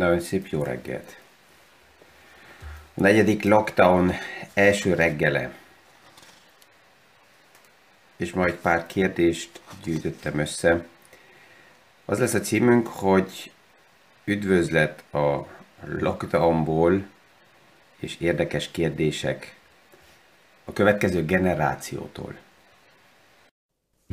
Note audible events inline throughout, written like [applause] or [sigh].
Nagyon szép jó reggelt! A negyedik lockdown első reggele. És majd pár kérdést gyűjtöttem össze. Az lesz a címünk, hogy üdvözlet a lockdownból és érdekes kérdések a következő generációtól.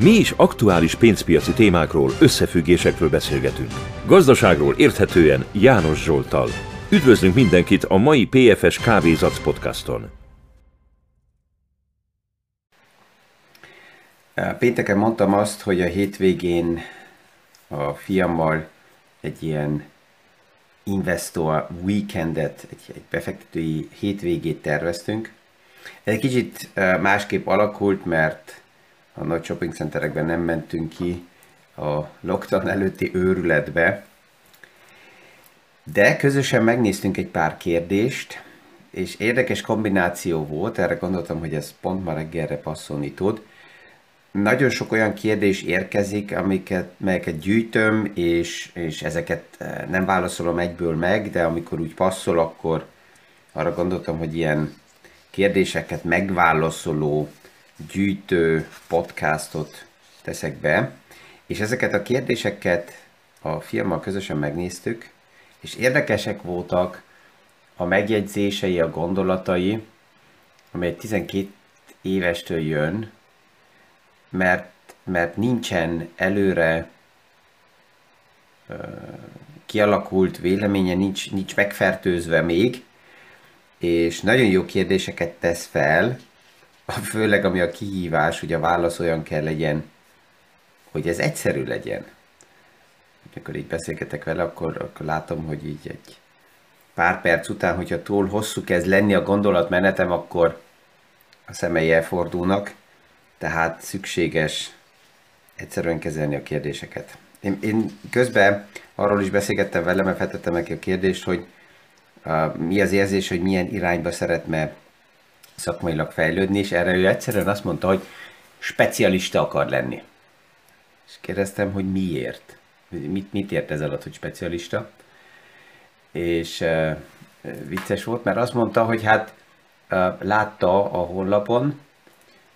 Mi is aktuális pénzpiaci témákról, összefüggésekről beszélgetünk. Gazdaságról érthetően János Zsoltal. Üdvözlünk mindenkit a mai PFS Kávézac podcaston. Pénteken mondtam azt, hogy a hétvégén a fiammal egy ilyen investor weekendet, egy, egy befektetői hétvégét terveztünk. Ez egy kicsit másképp alakult, mert a nagy shopping centerekben nem mentünk ki a lockdown előtti őrületbe, de közösen megnéztünk egy pár kérdést, és érdekes kombináció volt, erre gondoltam, hogy ez pont ma reggelre passzolni tud. Nagyon sok olyan kérdés érkezik, amiket, melyeket gyűjtöm, és, és ezeket eh, nem válaszolom egyből meg, de amikor úgy passzol, akkor arra gondoltam, hogy ilyen kérdéseket megválaszoló gyűjtő podcastot teszek be, és ezeket a kérdéseket a firma közösen megnéztük, és érdekesek voltak a megjegyzései, a gondolatai, amely 12 évestől jön, mert, mert nincsen előre uh, kialakult véleménye, nincs, nincs megfertőzve még, és nagyon jó kérdéseket tesz fel, főleg ami a kihívás, hogy a válasz olyan kell legyen, hogy ez egyszerű legyen. Amikor így beszélgetek vele, akkor, akkor látom, hogy így egy pár perc után, hogyha túl hosszú kezd lenni a gondolatmenetem, akkor a szemei elfordulnak, tehát szükséges egyszerűen kezelni a kérdéseket. Én, én közben arról is beszélgettem vele, mert feltettem neki a kérdést, hogy uh, mi az érzés, hogy milyen irányba szeretne szakmailag fejlődni, és erre ő egyszerűen azt mondta, hogy specialista akar lenni. És kérdeztem, hogy miért? Mit, mit ért ez alatt, hogy specialista? És uh, vicces volt, mert azt mondta, hogy hát uh, látta a honlapon,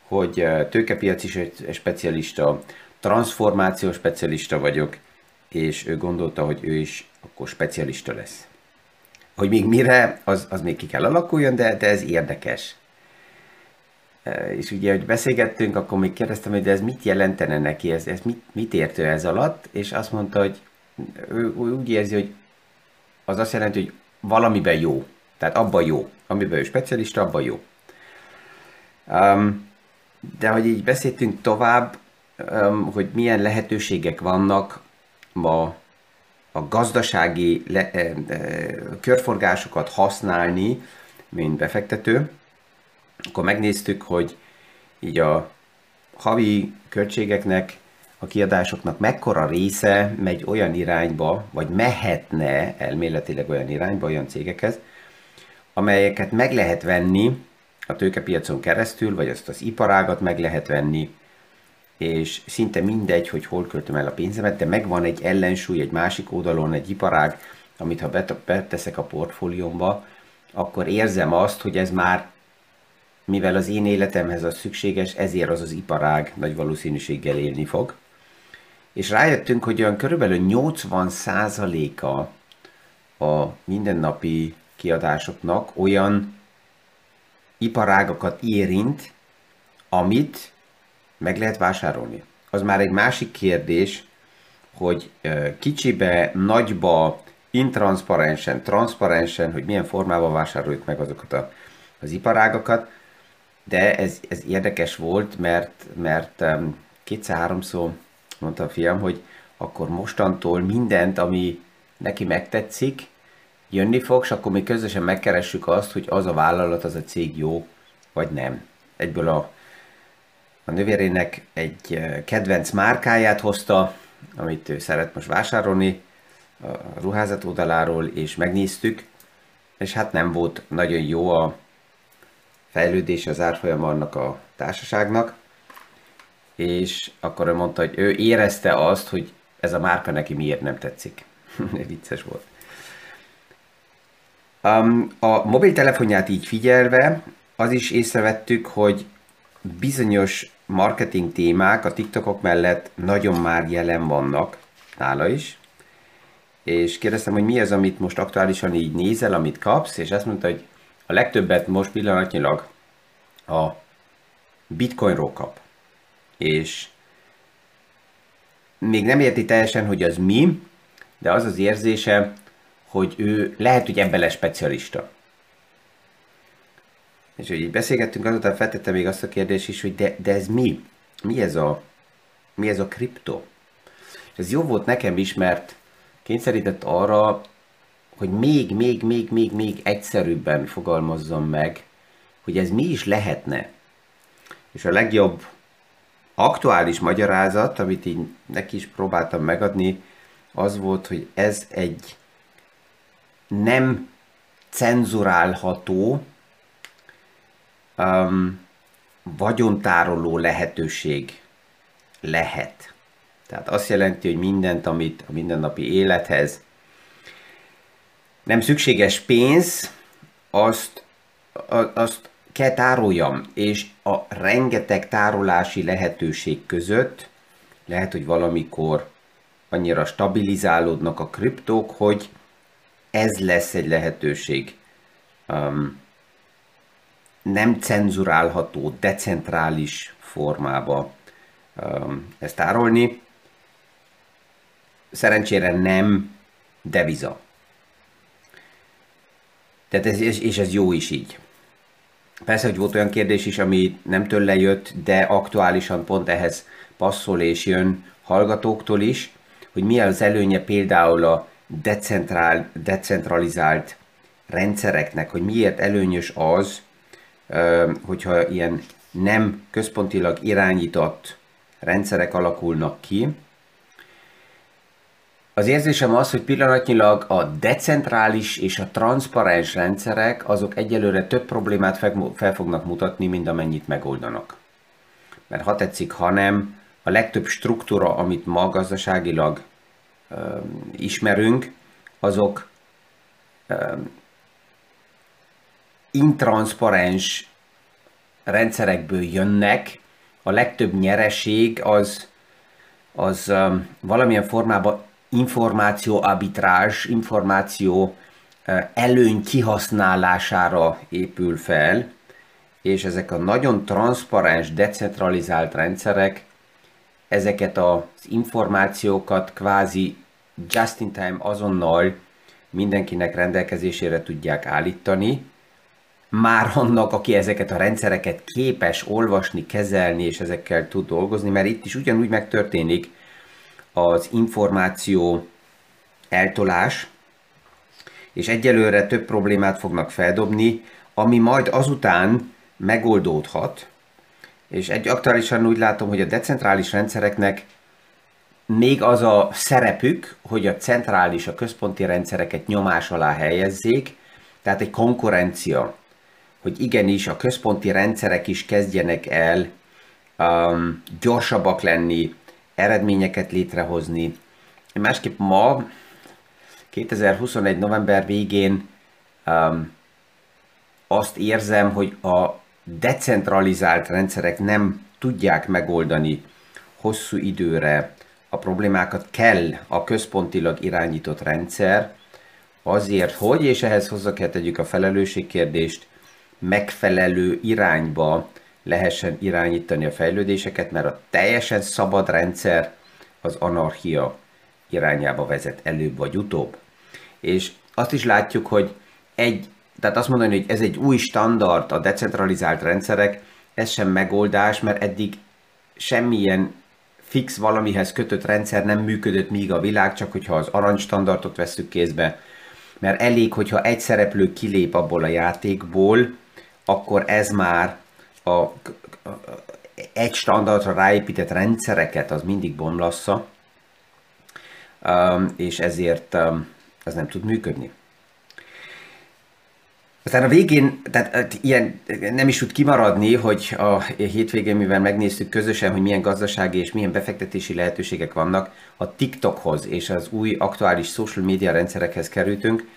hogy uh, tőkepiaci specialista, transformációs specialista vagyok, és ő gondolta, hogy ő is akkor specialista lesz. Hogy még mire, az, az még ki kell alakuljon, de, de ez érdekes. És ugye, hogy beszélgettünk, akkor még kérdeztem, hogy de ez mit jelentene neki, ez, ez mit, mit értő ez alatt, és azt mondta, hogy ő, ő úgy érzi, hogy az azt jelenti, hogy valamiben jó. Tehát abban jó. Amiben ő specialista, abban jó. Um, de hogy így beszéltünk tovább, um, hogy milyen lehetőségek vannak ma a gazdasági le, e, e, körforgásokat használni, mint befektető, akkor megnéztük, hogy így a havi költségeknek, a kiadásoknak mekkora része megy olyan irányba, vagy mehetne elméletileg olyan irányba, olyan cégekhez, amelyeket meg lehet venni a tőkepiacon keresztül, vagy azt az iparágat meg lehet venni, és szinte mindegy, hogy hol költöm el a pénzemet, de megvan egy ellensúly egy másik oldalon, egy iparág, amit ha beteszek a portfóliómba, akkor érzem azt, hogy ez már mivel az én életemhez az szükséges, ezért az az iparág nagy valószínűséggel élni fog. És rájöttünk, hogy olyan körülbelül 80%-a a mindennapi kiadásoknak olyan iparágakat érint, amit meg lehet vásárolni. Az már egy másik kérdés, hogy kicsibe, nagyba, intranszparensen, transzparensen, hogy milyen formában vásároljuk meg azokat az iparágakat, de ez, ez érdekes volt, mert, mert kétszer-háromszor mondta a fiam, hogy akkor mostantól mindent, ami neki megtetszik, jönni fog, és akkor mi közösen megkeressük azt, hogy az a vállalat, az a cég jó, vagy nem. Egyből a, a nővérének egy eh, kedvenc márkáját hozta, amit ő szeret most vásárolni a ruházat oldaláról, és megnéztük, és hát nem volt nagyon jó a fejlődése az árfolyam annak a társaságnak, és akkor ő mondta, hogy ő érezte azt, hogy ez a márka neki miért nem tetszik. [laughs] Vicces volt. Um, a mobiltelefonját így figyelve, az is észrevettük, hogy bizonyos marketing témák a TikTokok mellett nagyon már jelen vannak nála is, és kérdeztem, hogy mi az, amit most aktuálisan így nézel, amit kapsz, és azt mondta, hogy a legtöbbet most pillanatnyilag a bitcoinról kap. És még nem érti teljesen, hogy az mi, de az az érzése, hogy ő lehet, hogy ebben lesz specialista. És hogy így beszélgettünk, azután feltette még azt a kérdést is, hogy de, de ez mi? Mi ez a, mi ez a kripto? És ez jó volt nekem is, mert kényszerített arra, hogy még, még, még, még, még egyszerűbben fogalmazzam meg, hogy ez mi is lehetne. És a legjobb aktuális magyarázat, amit így neki is próbáltam megadni, az volt, hogy ez egy nem cenzurálható um, vagyontároló lehetőség lehet. Tehát azt jelenti, hogy mindent, amit a mindennapi élethez nem szükséges pénz, azt, azt kell tároljam, és a rengeteg tárolási lehetőség között lehet, hogy valamikor annyira stabilizálódnak a kriptók, hogy ez lesz egy lehetőség. Um, nem cenzurálható, decentrális formába um, ezt tárolni. Szerencsére nem deviza. Tehát ez, és ez jó is így. Persze, hogy volt olyan kérdés is, ami nem tőle jött, de aktuálisan pont ehhez passzol és jön hallgatóktól is, hogy mi az előnye például a decentrál, decentralizált rendszereknek, hogy miért előnyös az, hogyha ilyen nem központilag irányított rendszerek alakulnak ki. Az érzésem az, hogy pillanatnyilag a decentrális és a transzparens rendszerek azok egyelőre több problémát fel fognak mutatni, mint amennyit megoldanak. Mert ha tetszik, ha nem, a legtöbb struktúra, amit ma gazdaságilag ismerünk, azok intranszparens rendszerekből jönnek, a legtöbb nyereség az, az um, valamilyen formában információ arbitrás, információ uh, előny kihasználására épül fel, és ezek a nagyon transzparens, decentralizált rendszerek ezeket az információkat kvázi just in time azonnal mindenkinek rendelkezésére tudják állítani, már annak, aki ezeket a rendszereket képes olvasni, kezelni és ezekkel tud dolgozni, mert itt is ugyanúgy megtörténik az információ eltolás, és egyelőre több problémát fognak feldobni, ami majd azután megoldódhat, és egy aktuálisan úgy látom, hogy a decentrális rendszereknek még az a szerepük, hogy a centrális, a központi rendszereket nyomás alá helyezzék, tehát egy konkurencia, hogy igenis a központi rendszerek is kezdjenek el um, gyorsabbak lenni, eredményeket létrehozni. Másképp ma, 2021. november végén um, azt érzem, hogy a decentralizált rendszerek nem tudják megoldani hosszú időre a problémákat, kell a központilag irányított rendszer, azért, hogy, és ehhez hozzá kell tegyük a felelősségkérdést, megfelelő irányba lehessen irányítani a fejlődéseket, mert a teljesen szabad rendszer az anarchia irányába vezet előbb vagy utóbb. És azt is látjuk, hogy egy tehát azt mondani, hogy ez egy új standard a decentralizált rendszerek, ez sem megoldás, mert eddig semmilyen fix valamihez kötött rendszer nem működött míg a világ, csak hogyha az aranystandardot veszük kézbe. Mert elég, hogyha egy szereplő kilép abból a játékból, akkor ez már a, egy standardra ráépített rendszereket az mindig bomlassza, um, és ezért um, ez nem tud működni. Aztán a végén, tehát hát ilyen nem is tud kimaradni, hogy a hétvégén, mivel megnéztük közösen, hogy milyen gazdasági és milyen befektetési lehetőségek vannak, a TikTokhoz és az új aktuális social media rendszerekhez kerültünk,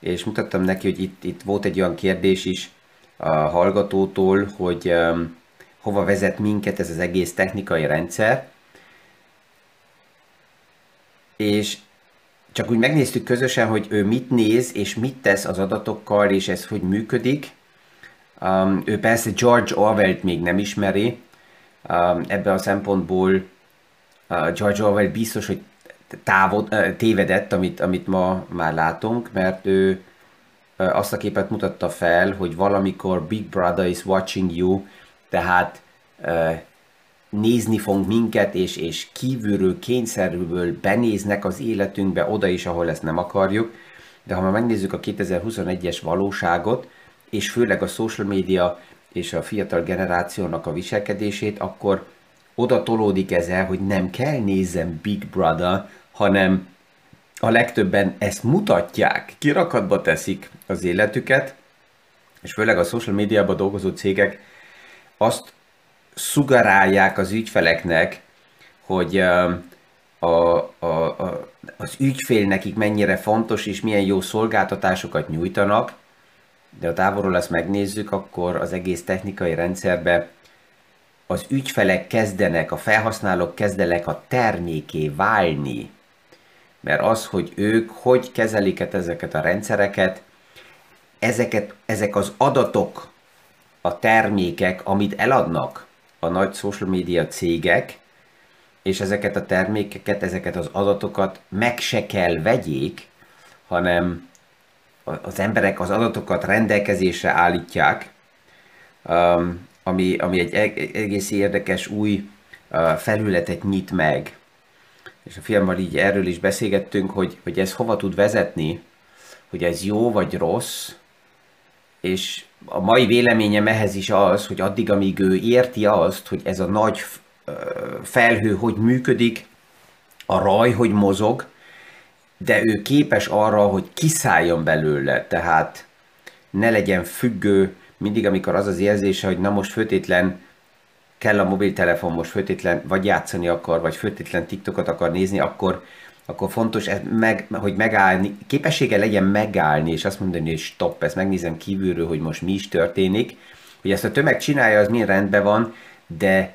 és mutattam neki, hogy itt, itt volt egy olyan kérdés is a hallgatótól, hogy hova vezet minket ez az egész technikai rendszer, és csak úgy megnéztük közösen, hogy ő mit néz és mit tesz az adatokkal, és ez hogy működik. Um, ő persze George Orwell-t még nem ismeri, um, ebben a szempontból uh, George Orwell biztos, hogy távod, uh, tévedett, amit, amit ma már látunk, mert ő azt a képet mutatta fel, hogy valamikor Big Brother is watching you, tehát nézni fog minket, és, és kívülről, kényszerből benéznek az életünkbe oda is, ahol ezt nem akarjuk. De ha már megnézzük a 2021-es valóságot, és főleg a social media és a fiatal generációnak a viselkedését, akkor oda tolódik ez el, hogy nem kell nézzem Big Brother, hanem a legtöbben ezt mutatják, kirakatba teszik az életüket, és főleg a social médiában dolgozó cégek azt szugarálják az ügyfeleknek, hogy a, a, a, az ügyfél nekik mennyire fontos és milyen jó szolgáltatásokat nyújtanak, de ha távolról ezt megnézzük, akkor az egész technikai rendszerbe az ügyfelek kezdenek, a felhasználók kezdenek a terméké válni. Mert az, hogy ők hogy kezelik ezeket a rendszereket, ezeket, ezek az adatok, a termékek, amit eladnak a nagy social media cégek, és ezeket a termékeket, ezeket az adatokat meg se kell vegyék, hanem az emberek az adatokat rendelkezésre állítják, um, ami, ami egy egész érdekes új uh, felületet nyit meg. És a filmmel így erről is beszélgettünk, hogy, hogy ez hova tud vezetni, hogy ez jó vagy rossz, és a mai véleményem ehhez is az, hogy addig, amíg ő érti azt, hogy ez a nagy felhő hogy működik, a raj hogy mozog, de ő képes arra, hogy kiszálljon belőle, tehát ne legyen függő, mindig amikor az az érzése, hogy na most főtétlen kell a mobiltelefon, most főtétlen vagy játszani akar, vagy főtétlen TikTokot akar nézni, akkor, akkor fontos, meg, hogy megállni, képessége legyen megállni, és azt mondani, hogy stop, ezt megnézem kívülről, hogy most mi is történik, hogy ezt a tömeg csinálja, az milyen rendben van, de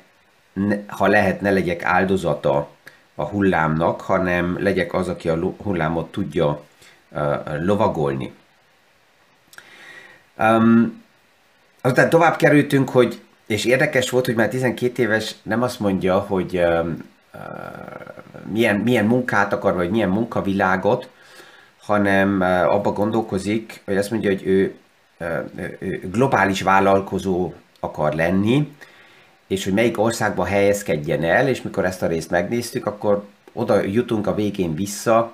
ne, ha lehet, ne legyek áldozata a hullámnak, hanem legyek az, aki a hullámot tudja uh, lovagolni. Um, aztán tovább kerültünk, hogy, és érdekes volt, hogy már 12 éves nem azt mondja, hogy uh, milyen, milyen munkát akar, vagy milyen munkavilágot, hanem uh, abba gondolkozik, hogy azt mondja, hogy ő, ő globális vállalkozó akar lenni, és hogy melyik országba helyezkedjen el, és mikor ezt a részt megnéztük, akkor oda jutunk a végén vissza,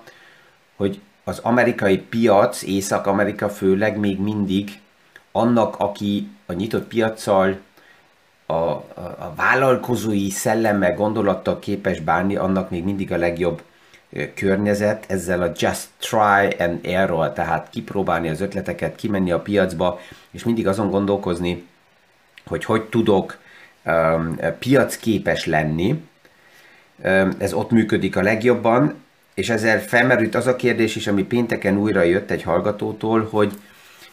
hogy az amerikai piac, Észak-Amerika főleg még mindig annak, aki a nyitott piaccal, a, a, vállalkozói szellemmel, gondolattal képes bánni, annak még mindig a legjobb környezet, ezzel a just try and error, tehát kipróbálni az ötleteket, kimenni a piacba, és mindig azon gondolkozni, hogy hogy tudok Um, piacképes lenni, um, ez ott működik a legjobban, és ezzel felmerült az a kérdés is, ami pénteken újra jött egy hallgatótól, hogy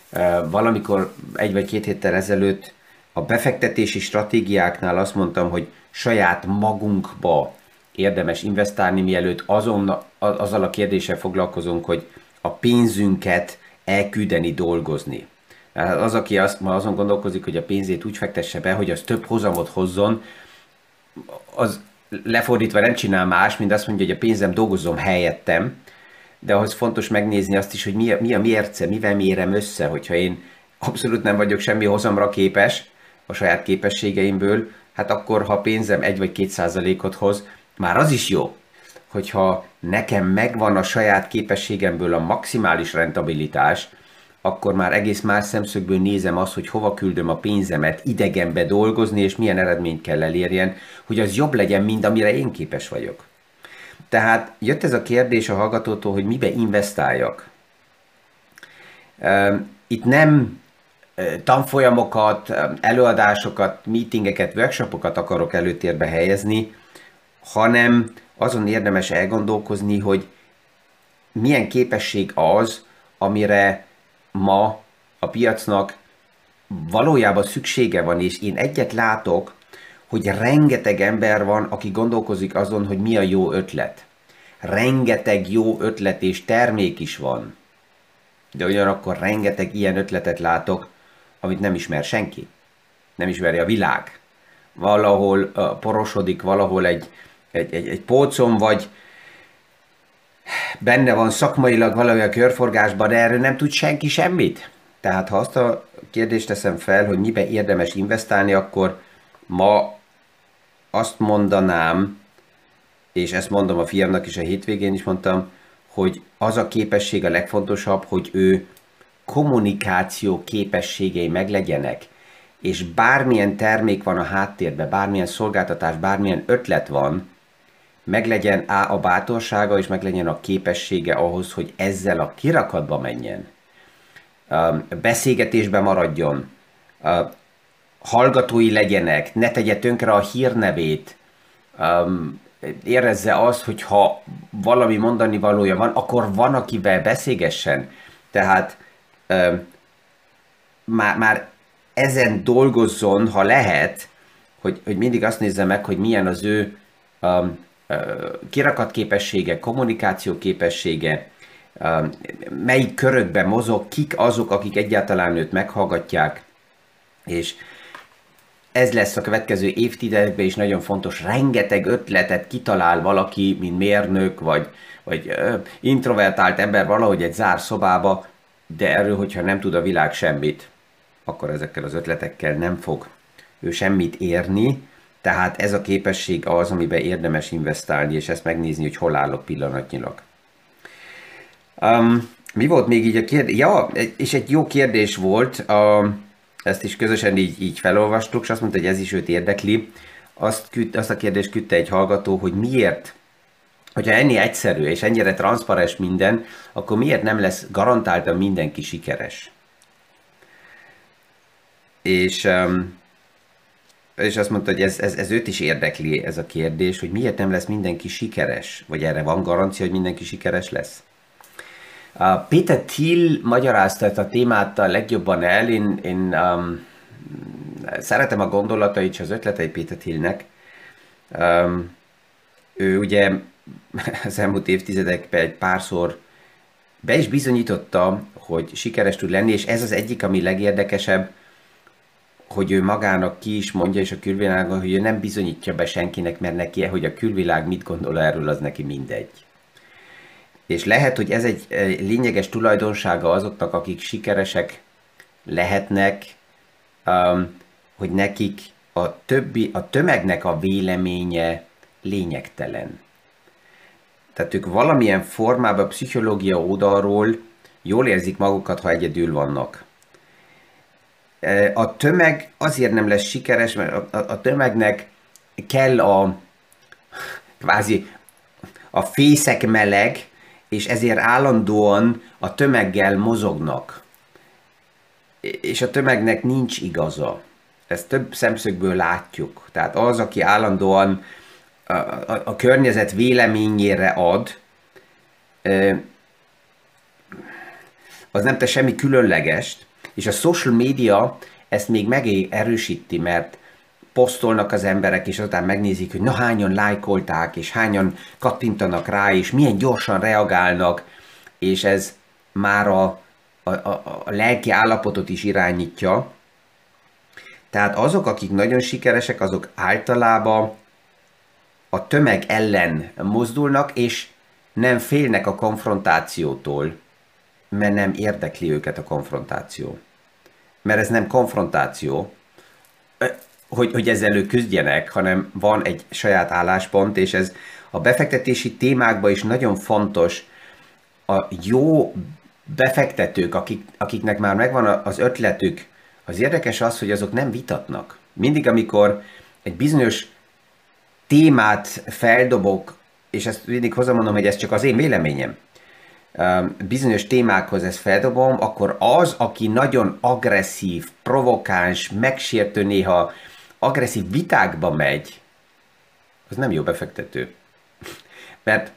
uh, valamikor egy vagy két héttel ezelőtt a befektetési stratégiáknál azt mondtam, hogy saját magunkba érdemes investálni, mielőtt azon, azzal a kérdéssel foglalkozunk, hogy a pénzünket elküldeni dolgozni. Az, aki azt, ma azon gondolkozik, hogy a pénzét úgy fektesse be, hogy az több hozamot hozzon, az lefordítva nem csinál más, mint azt mondja, hogy a pénzem dolgozom helyettem, de ahhoz fontos megnézni azt is, hogy mi a, mi a mérce, mivel mérem össze, hogyha én abszolút nem vagyok semmi hozamra képes a saját képességeimből, hát akkor, ha pénzem egy vagy két százalékot hoz, már az is jó, hogyha nekem megvan a saját képességemből a maximális rentabilitás, akkor már egész más szemszögből nézem azt, hogy hova küldöm a pénzemet idegenbe dolgozni, és milyen eredményt kell elérjen, hogy az jobb legyen, mint amire én képes vagyok. Tehát jött ez a kérdés a hallgatótól, hogy mibe investáljak. Itt nem tanfolyamokat, előadásokat, meetingeket, workshopokat akarok előtérbe helyezni, hanem azon érdemes elgondolkozni, hogy milyen képesség az, amire ma a piacnak valójában szüksége van, és én egyet látok, hogy rengeteg ember van, aki gondolkozik azon, hogy mi a jó ötlet. Rengeteg jó ötlet és termék is van. De ugyanakkor rengeteg ilyen ötletet látok, amit nem ismer senki. Nem ismeri a világ. Valahol porosodik, valahol egy, egy, egy, egy pócon, vagy benne van szakmailag valami a körforgásban, de erről nem tud senki semmit. Tehát ha azt a kérdést teszem fel, hogy mibe érdemes investálni, akkor ma azt mondanám, és ezt mondom a fiamnak is a hétvégén is mondtam, hogy az a képesség a legfontosabb, hogy ő kommunikáció képességei meglegyenek, és bármilyen termék van a háttérben, bármilyen szolgáltatás, bármilyen ötlet van, meglegyen A a bátorsága, és meglegyen a képessége ahhoz, hogy ezzel a kirakatba menjen. Beszélgetésbe maradjon, hallgatói legyenek, ne tegye tönkre a hírnevét, érezze azt, hogy ha valami mondani valója van, akkor van, akivel beszélgessen. Tehát már, már ezen dolgozzon, ha lehet, hogy, hogy mindig azt nézze meg, hogy milyen az ő um, kirakat képessége, kommunikáció képessége, um, melyik körökben mozog, kik azok, akik egyáltalán őt meghallgatják, és ez lesz a következő évtizedekben is nagyon fontos. Rengeteg ötletet kitalál valaki, mint mérnök, vagy, vagy uh, introvertált ember valahogy egy zár szobába, de erről, hogyha nem tud a világ semmit, akkor ezekkel az ötletekkel nem fog ő semmit érni, tehát ez a képesség az, amiben érdemes investálni, és ezt megnézni, hogy hol állok pillanatnyilag. Um, mi volt még így a kérdés? Ja, és egy jó kérdés volt, a, ezt is közösen így, így felolvastuk, és azt mondta, hogy ez is őt érdekli. Azt, küld, azt a kérdést küldte egy hallgató, hogy miért, hogyha ennyire egyszerű és ennyire transzparens minden, akkor miért nem lesz garantáltan mindenki sikeres? És és azt mondta, hogy ez, ez, ez őt is érdekli ez a kérdés, hogy miért nem lesz mindenki sikeres, vagy erre van garancia, hogy mindenki sikeres lesz. A Peter Thiel magyarázta ezt a témát a legjobban el, én, én um, szeretem a gondolatait és az ötletei Peter Thielnek. Um, ő ugye az elmúlt évtizedekben egy párszor be is bizonyította, hogy sikeres tud lenni, és ez az egyik, ami legérdekesebb, hogy ő magának ki is mondja, és a külvilágon, hogy ő nem bizonyítja be senkinek, mert neki, hogy a külvilág mit gondol erről, az neki mindegy. És lehet, hogy ez egy lényeges tulajdonsága azoknak, akik sikeresek lehetnek, um, hogy nekik a többi, a tömegnek a véleménye lényegtelen. Tehát ők valamilyen formában pszichológia oldalról jól érzik magukat, ha egyedül vannak. A tömeg azért nem lesz sikeres, mert a, a tömegnek kell a kvázi a fészek meleg, és ezért állandóan a tömeggel mozognak. És a tömegnek nincs igaza. Ezt több szemszögből látjuk. Tehát az, aki állandóan a, a, környezet véleményére ad, az nem te semmi különlegest, és a social media ezt még megerősíti, mert posztolnak az emberek, és aztán megnézik, hogy na hányan lájkolták, és hányan kattintanak rá, és milyen gyorsan reagálnak, és ez már a, a, a, a lelki állapotot is irányítja. Tehát azok, akik nagyon sikeresek, azok általában a tömeg ellen mozdulnak, és nem félnek a konfrontációtól, mert nem érdekli őket a konfrontáció. Mert ez nem konfrontáció, hogy, hogy ezzel ők küzdjenek, hanem van egy saját álláspont, és ez a befektetési témákban is nagyon fontos. A jó befektetők, akik, akiknek már megvan az ötletük, az érdekes az, hogy azok nem vitatnak. Mindig, amikor egy bizonyos témát feldobok, és ezt mindig hozamondom, hogy ez csak az én véleményem, bizonyos témákhoz ezt feldobom, akkor az, aki nagyon agresszív, provokáns, megsértő, néha agresszív vitákba megy, az nem jó befektető. [laughs] Mert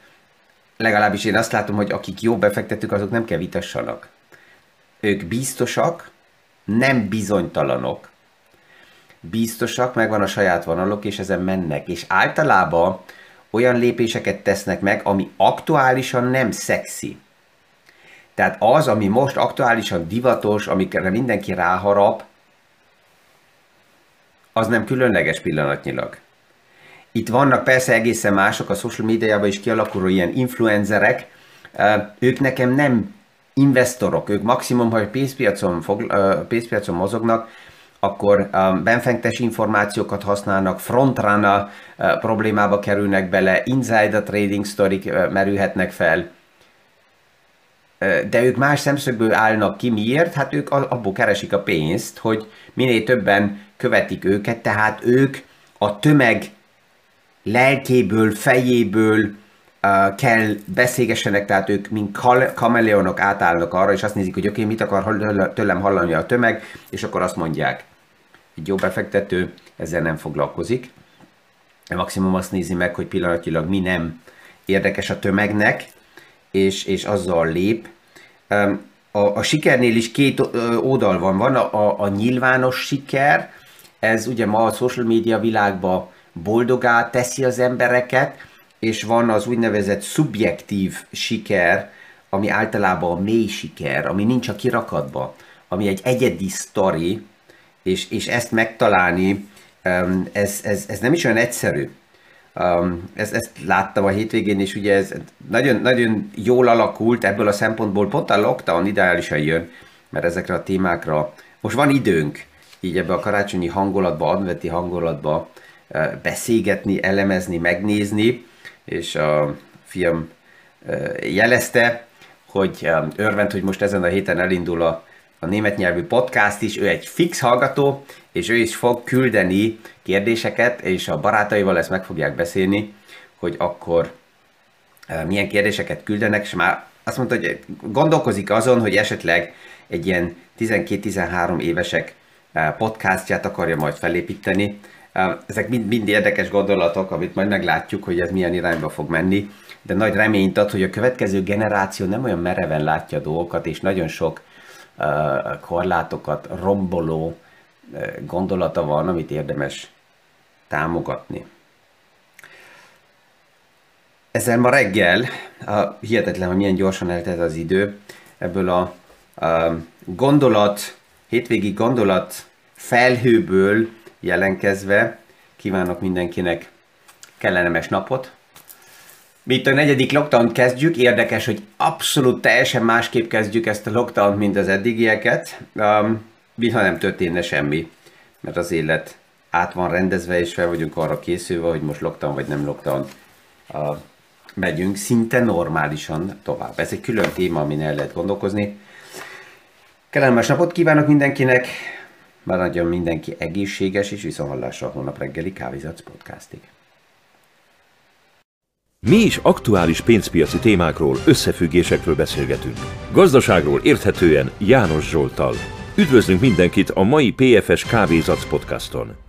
legalábbis én azt látom, hogy akik jó befektetők, azok nem kell vitassanak. ők biztosak, nem bizonytalanok, biztosak, megvan a saját vonalok, és ezen mennek. És általában olyan lépéseket tesznek meg, ami aktuálisan nem szexi. Tehát az, ami most aktuálisan divatos, amikre mindenki ráharap, az nem különleges pillanatnyilag. Itt vannak persze egészen mások a social médiában is kialakuló ilyen influencerek, ők nekem nem investorok, ők maximum, ha pénzpiacon, fog, pénzpiacon mozognak, akkor benfentes információkat használnak, frontrunner problémába kerülnek bele, insider trading sztorik merülhetnek fel, de ők más szemszögből állnak ki. Miért? Hát ők abból keresik a pénzt, hogy minél többen követik őket, tehát ők a tömeg lelkéből, fejéből kell beszélgessenek, tehát ők mint kameleonok átállnak arra, és azt nézik, hogy oké, okay, mit akar tőlem hallani a tömeg, és akkor azt mondják. Egy jó befektető ezzel nem foglalkozik. Maximum azt nézi meg, hogy pillanatilag mi nem érdekes a tömegnek, és, és azzal lép. A, a sikernél is két oldal van. Van a, a, a nyilvános siker, ez ugye ma a social media világban boldogá teszi az embereket, és van az úgynevezett szubjektív siker, ami általában a mély siker, ami nincs a kirakatba, ami egy egyedi sztori, és, és ezt megtalálni, ez, ez, ez nem is olyan egyszerű. Ezt, ezt láttam a hétvégén, és ugye ez nagyon, nagyon jól alakult ebből a szempontból, pont a lockdown ideálisan jön, mert ezekre a témákra most van időnk, így ebbe a karácsonyi hangulatba, adventi hangulatba uh, beszélgetni, elemezni, megnézni, és a fiam jelezte, hogy örvend, hogy most ezen a héten elindul a a német nyelvű podcast is, ő egy fix hallgató, és ő is fog küldeni kérdéseket, és a barátaival ezt meg fogják beszélni, hogy akkor milyen kérdéseket küldenek, és már azt mondta, hogy gondolkozik azon, hogy esetleg egy ilyen 12-13 évesek podcastját akarja majd felépíteni. Ezek mind, mind érdekes gondolatok, amit majd meglátjuk, hogy ez milyen irányba fog menni, de nagy reményt ad, hogy a következő generáció nem olyan mereven látja a dolgokat, és nagyon sok korlátokat romboló gondolata van, amit érdemes támogatni. Ezzel ma reggel, a, hihetetlen, hogy milyen gyorsan eltelt az idő, ebből a gondolat, hétvégi gondolat felhőből jelenkezve kívánok mindenkinek kellemes napot, mi itt a negyedik lockdown kezdjük, érdekes, hogy abszolút teljesen másképp kezdjük ezt a lockdown, mint az eddigieket, um, mintha nem történne semmi, mert az élet át van rendezve, és fel vagyunk arra készülve, hogy most lockdown vagy nem lockdown uh, megyünk szinte normálisan tovább. Ez egy külön téma, amin el lehet gondolkozni. Kellemes napot kívánok mindenkinek, maradjon mindenki egészséges, és viszonhallásra a holnap reggeli Kávizac podcastig. Mi is aktuális pénzpiaci témákról, összefüggésekről beszélgetünk. Gazdaságról érthetően János Zsoltal. Üdvözlünk mindenkit a mai PFS Kávézac podcaston!